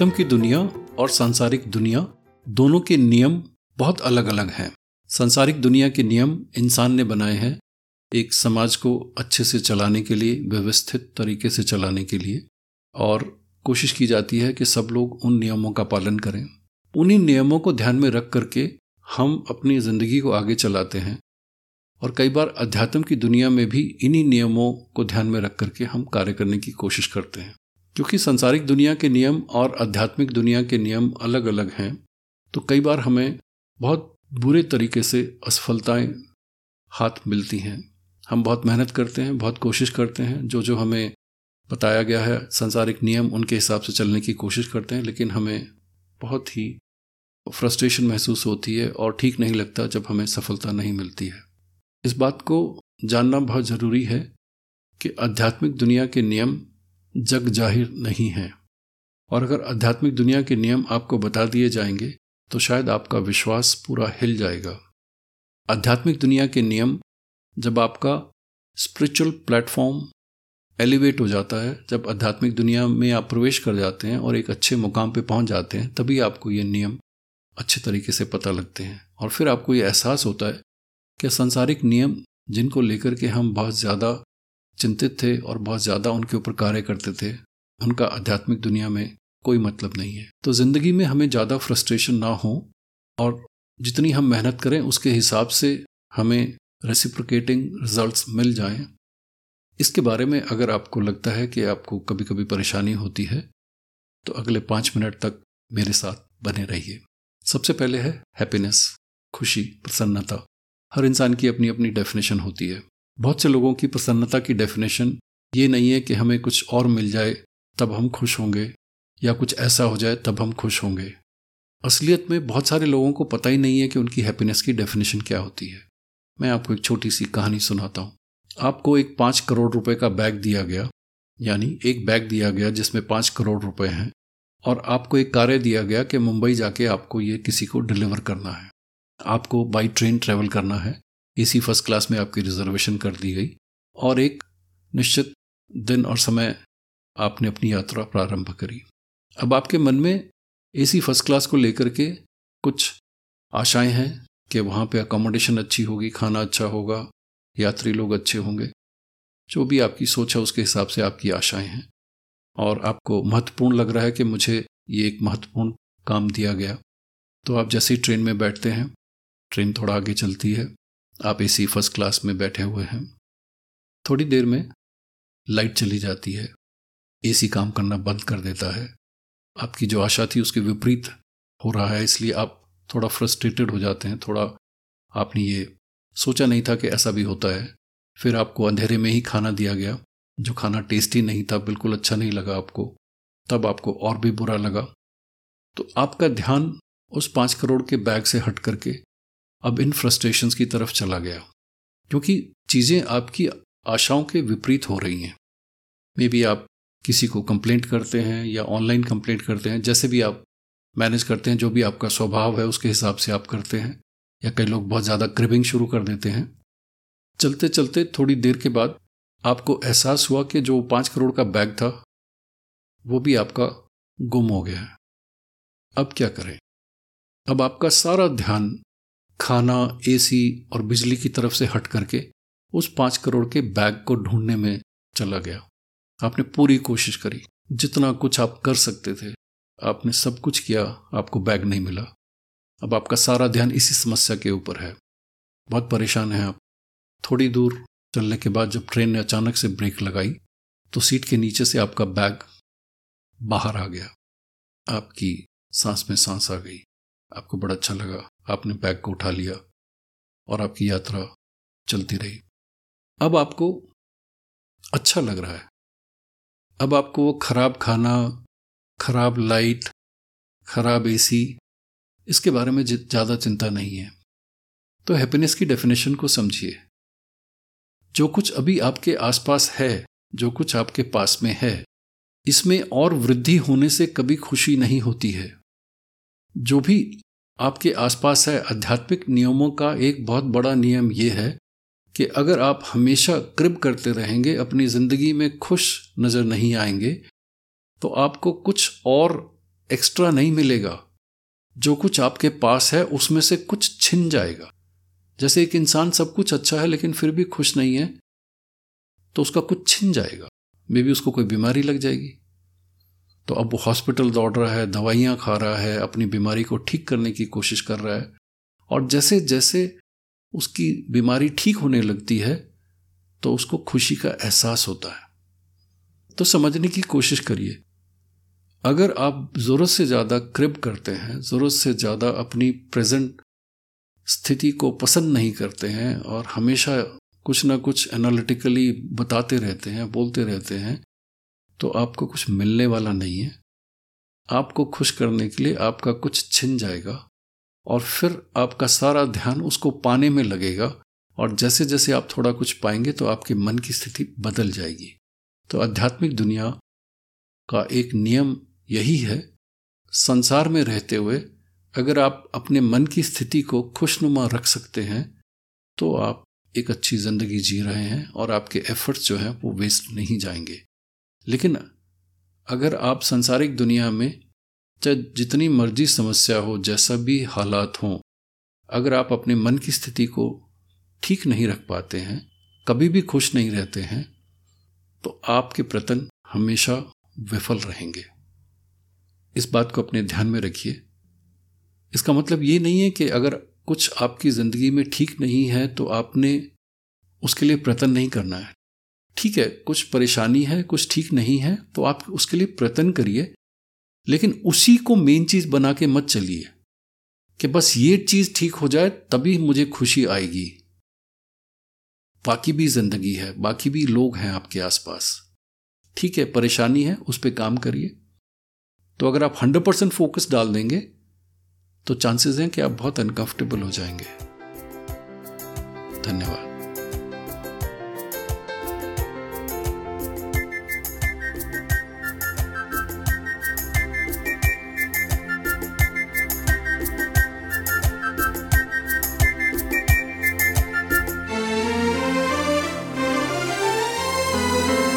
अध्यात्म की दुनिया और सांसारिक दुनिया दोनों के नियम बहुत अलग अलग हैं। सांसारिक दुनिया के नियम इंसान ने बनाए हैं एक समाज को अच्छे से चलाने के लिए, व्यवस्थित तरीके से चलाने के लिए और कोशिश की जाती है कि सब लोग उन नियमों का पालन करें। उन्हीं नियमों को ध्यान में रख करके हम अपनी ज़िंदगी को आगे चलाते हैं और कई बार अध्यात्म की दुनिया में भी इन्हीं नियमों को ध्यान में रख करके हम कार्य करने की कोशिश करते हैं। क्योंकि संसारिक दुनिया के नियम और आध्यात्मिक दुनिया के नियम अलग अलग हैं तो कई बार हमें बहुत बुरे तरीके से असफलताएँ हाथ मिलती हैं। हम बहुत मेहनत करते हैं, बहुत कोशिश करते हैं जो जो हमें बताया गया है, संसारिक नियम उनके हिसाब से चलने की कोशिश करते हैं, लेकिन हमें बहुत ही फ्रस्ट्रेशन महसूस होती है और ठीक नहीं लगता जब हमें सफलता नहीं मिलती है। इस बात को जानना बहुत ज़रूरी है कि आध्यात्मिक दुनिया के नियम जग ज़ाहिर नहीं है। और अगर आध्यात्मिक दुनिया के नियम आपको बता दिए जाएँगे तो शायद आपका विश्वास पूरा हिल जाएगा। आध्यात्मिक दुनिया के नियम, जब आपका स्पिरिचुअल प्लेटफॉर्म एलिवेट हो जाता है, जब आध्यात्मिक दुनिया में आप प्रवेश कर जाते हैं और एक अच्छे मुकाम पे पहुँच जाते हैं, तभी आपको ये नियम अच्छे तरीके से पता लगते हैं। और फिर आपको ये एहसास होता है कि संसारिक नियम जिनको लेकर के हम बहुत ज़्यादा चिंतित थे और बहुत ज़्यादा उनके ऊपर कार्य करते थे, उनका आध्यात्मिक दुनिया में कोई मतलब नहीं है। तो ज़िंदगी में हमें ज़्यादा फ्रस्ट्रेशन ना हो और जितनी हम मेहनत करें, उसके हिसाब से हमें रेसिप्रिकेटिंग रिजल्ट्स मिल जाएँ। इसके बारे में अगर आपको लगता है कि आपको कभी कभी परेशानी होती है तो अगले पाँच मिनट तक मेरे साथ बने रहिए। सबसे पहले है हैप्पीनेस खुशी, प्रसन्नता। हर इंसान की अपनी अपनी डेफिनेशन होती है। बहुत से लोगों की प्रसन्नता की डेफिनेशन ये नहीं है कि हमें कुछ और मिल जाए, तब हम खुश होंगे, या कुछ ऐसा हो जाए, तब हम खुश होंगे। असलियत में बहुत सारे लोगों को पता ही नहीं है कि उनकी हैप्पीनेस की डेफिनेशन क्या होती है। मैं आपको एक छोटी सी कहानी सुनाता हूँ। आपको एक पाँच करोड़ रुपए का बैग दिया गया, यानी एक बैग दिया गया जिसमें पाँच करोड़ रुपए हैं, और आपको एक कार्य दिया गया कि मुंबई जाके आपको ये किसी को डिलीवर करना है। आपको बाई ट्रेन ट्रेवल करना है एसी फ़र्स्ट क्लास में आपकी रिजर्वेशन कर दी गई और एक निश्चित दिन और समय आपने अपनी यात्रा प्रारंभ करी। अब आपके मन में एसी फ़र्स्ट क्लास को लेकर के कुछ आशाएँ हैं कि वहाँ पे अकोमोडेशन अच्छी होगी, खाना अच्छा होगा, यात्री लोग अच्छे होंगे। जो भी आपकी सोच है उसके हिसाब से आपकी आशाएँ हैं। और आपको महत्वपूर्ण लग रहा है कि मुझे ये एक महत्वपूर्ण काम दिया गया। तो आप जैसे ही ट्रेन में बैठते हैं, ट्रेन थोड़ा आगे चलती है। आप एसी फ़र्स्ट क्लास में बैठे हुए हैं। थोड़ी देर में लाइट चली जाती है। एसी काम करना बंद कर देता है। आपकी जो आशा थी उसके विपरीत हो रहा है, इसलिए आप थोड़ा फ्रस्ट्रेटेड हो जाते हैं, थोड़ा आपने ये सोचा नहीं था कि ऐसा भी होता है। फिर आपको अंधेरे में ही खाना दिया गया, जो खाना टेस्टी नहीं था, बिल्कुल अच्छा नहीं लगा आपको। तब आपको और भी बुरा लगा। तो आपका ध्यान उस पाँच करोड़ के बैग से हट करके अब इन फ्रस्ट्रेशंस की तरफ़ चला गया। क्योंकि चीज़ें आपकी आशाओं के विपरीत हो रही हैं। मे बी आप किसी को कंप्लेंट करते हैं या ऑनलाइन कंप्लेंट करते हैं, जैसे भी आप मैनेज करते हैं, जो भी आपका स्वभाव है, उसके हिसाब से आप करते हैं, या कई लोग बहुत ज़्यादा क्रिबिंग शुरू कर देते हैं। चलते चलते थोड़ी देर के बाद आपको एहसास हुआ कि जो पाँच करोड़ का बैग था, वो भी आपका गुम हो गया है। अब क्या करें? अब आपका सारा ध्यान खाना एसी और बिजली की तरफ़ से हट करके उस पाँच करोड़ के बैग को ढूँढने में चला गया। आपने पूरी कोशिश करी। जितना कुछ आप कर सकते थे, आपने सब कुछ किया, आपको बैग नहीं मिला। अब आपका सारा ध्यान इसी समस्या के ऊपर है। बहुत परेशान हैं आप। थोड़ी दूर चलने के बाद जब ट्रेन ने अचानक से ब्रेक लगाई तो सीट के नीचे से आपका बैग बाहर आ गया। आपकी सांस में सांस आ गई। आपको बड़ा अच्छा लगा। आपने बैग को उठा लिया और आपकी यात्रा चलती रही। अब आपको अच्छा लग रहा है। अब आपको वो खराब खाना, खराब लाइट, खराब एसी इसके बारे में ज़्यादा चिंता नहीं है। तो हैप्पीनेस की डेफिनेशन को समझिए। जो कुछ अभी आपके आसपास है, जो कुछ आपके पास में है, इसमें और वृद्धि होने से कभी खुशी नहीं होती है। जो भी आपके आसपास है, आध्यात्मिक नियमों का एक बहुत बड़ा नियम यह है कि अगर आप हमेशा क्रिब करते रहेंगे, अपनी ज़िंदगी में खुश नज़र नहीं आएँगे तो आपको कुछ और एक्स्ट्रा नहीं मिलेगा। जो कुछ आपके पास है, उसमें से कुछ छिन जाएगा। जैसे एक इंसान सब कुछ अच्छा है, लेकिन फिर भी खुश नहीं है तो उसका कुछ छिन जाएगा। मे भी उसको कोई बीमारी लग जाएगी। तो अब वो हॉस्पिटल दौड़ रहा है, दवाइयाँ खा रहा है, अपनी बीमारी को ठीक करने की कोशिश कर रहा है। और जैसे जैसे उसकी बीमारी ठीक होने लगती है तो उसको खुशी का एहसास होता है। तो समझने की कोशिश करिए। अगर आप ज़रूरत से ज़्यादा क्रिब करते हैं, ज़रूरत से ज़्यादा अपनी प्रेजेंट स्थिति को पसंद नहीं करते हैं और हमेशा कुछ ना कुछ एनालिटिकली बताते रहते हैं, बोलते रहते हैं तो आपको कुछ मिलने वाला नहीं है। आपको खुश करने के लिए आपका कुछ छिन जाएगा और फिर आपका सारा ध्यान उसको पाने में लगेगा और जैसे जैसे आप थोड़ा कुछ पाएँगे तो आपके मन की स्थिति बदल जाएगी। तो आध्यात्मिक दुनिया का एक नियम यही है, संसार में रहते हुए अगर आप अपने मन की स्थिति को खुशनुमा रख सकते हैं तो आप एक अच्छी ज़िंदगी जी रहे हैं और आपके एफर्ट्स जो हैं वो वेस्ट नहीं जाएँगे। लेकिन अगर आप संसारिक दुनिया में चाहे जितनी मर्ज़ी समस्या हो, जैसा भी हालात हों, अगर आप अपने मन की स्थिति को ठीक नहीं रख पाते हैं, कभी भी खुश नहीं रहते हैं तो आपके प्रतन हमेशा विफल रहेंगे। इस बात को अपने ध्यान में रखिए। इसका मतलब ये नहीं है कि अगर कुछ आपकी ज़िंदगी में ठीक नहीं है तो आपने उसके लिए प्रतन नहीं करना है। ठीक है, कुछ परेशानी है, कुछ ठीक नहीं है तो आप उसके लिए प्रयत्न करिए, लेकिन उसी को मेन चीज़ बना के मत चलिए, कि बस ये चीज़ ठीक हो जाए, तभी मुझे खुशी आएगी। बाकी भी ज़िंदगी है, बाकी भी लोग हैं आपके आसपास। ठीक है, परेशानी है, उस पर काम करिए। तो अगर आप हंड्रेड परसेंट फोकस डाल देंगे तो चांसेस हैं कि आप बहुत अनकंफर्टेबल हो जाएँगे। धन्यवाद।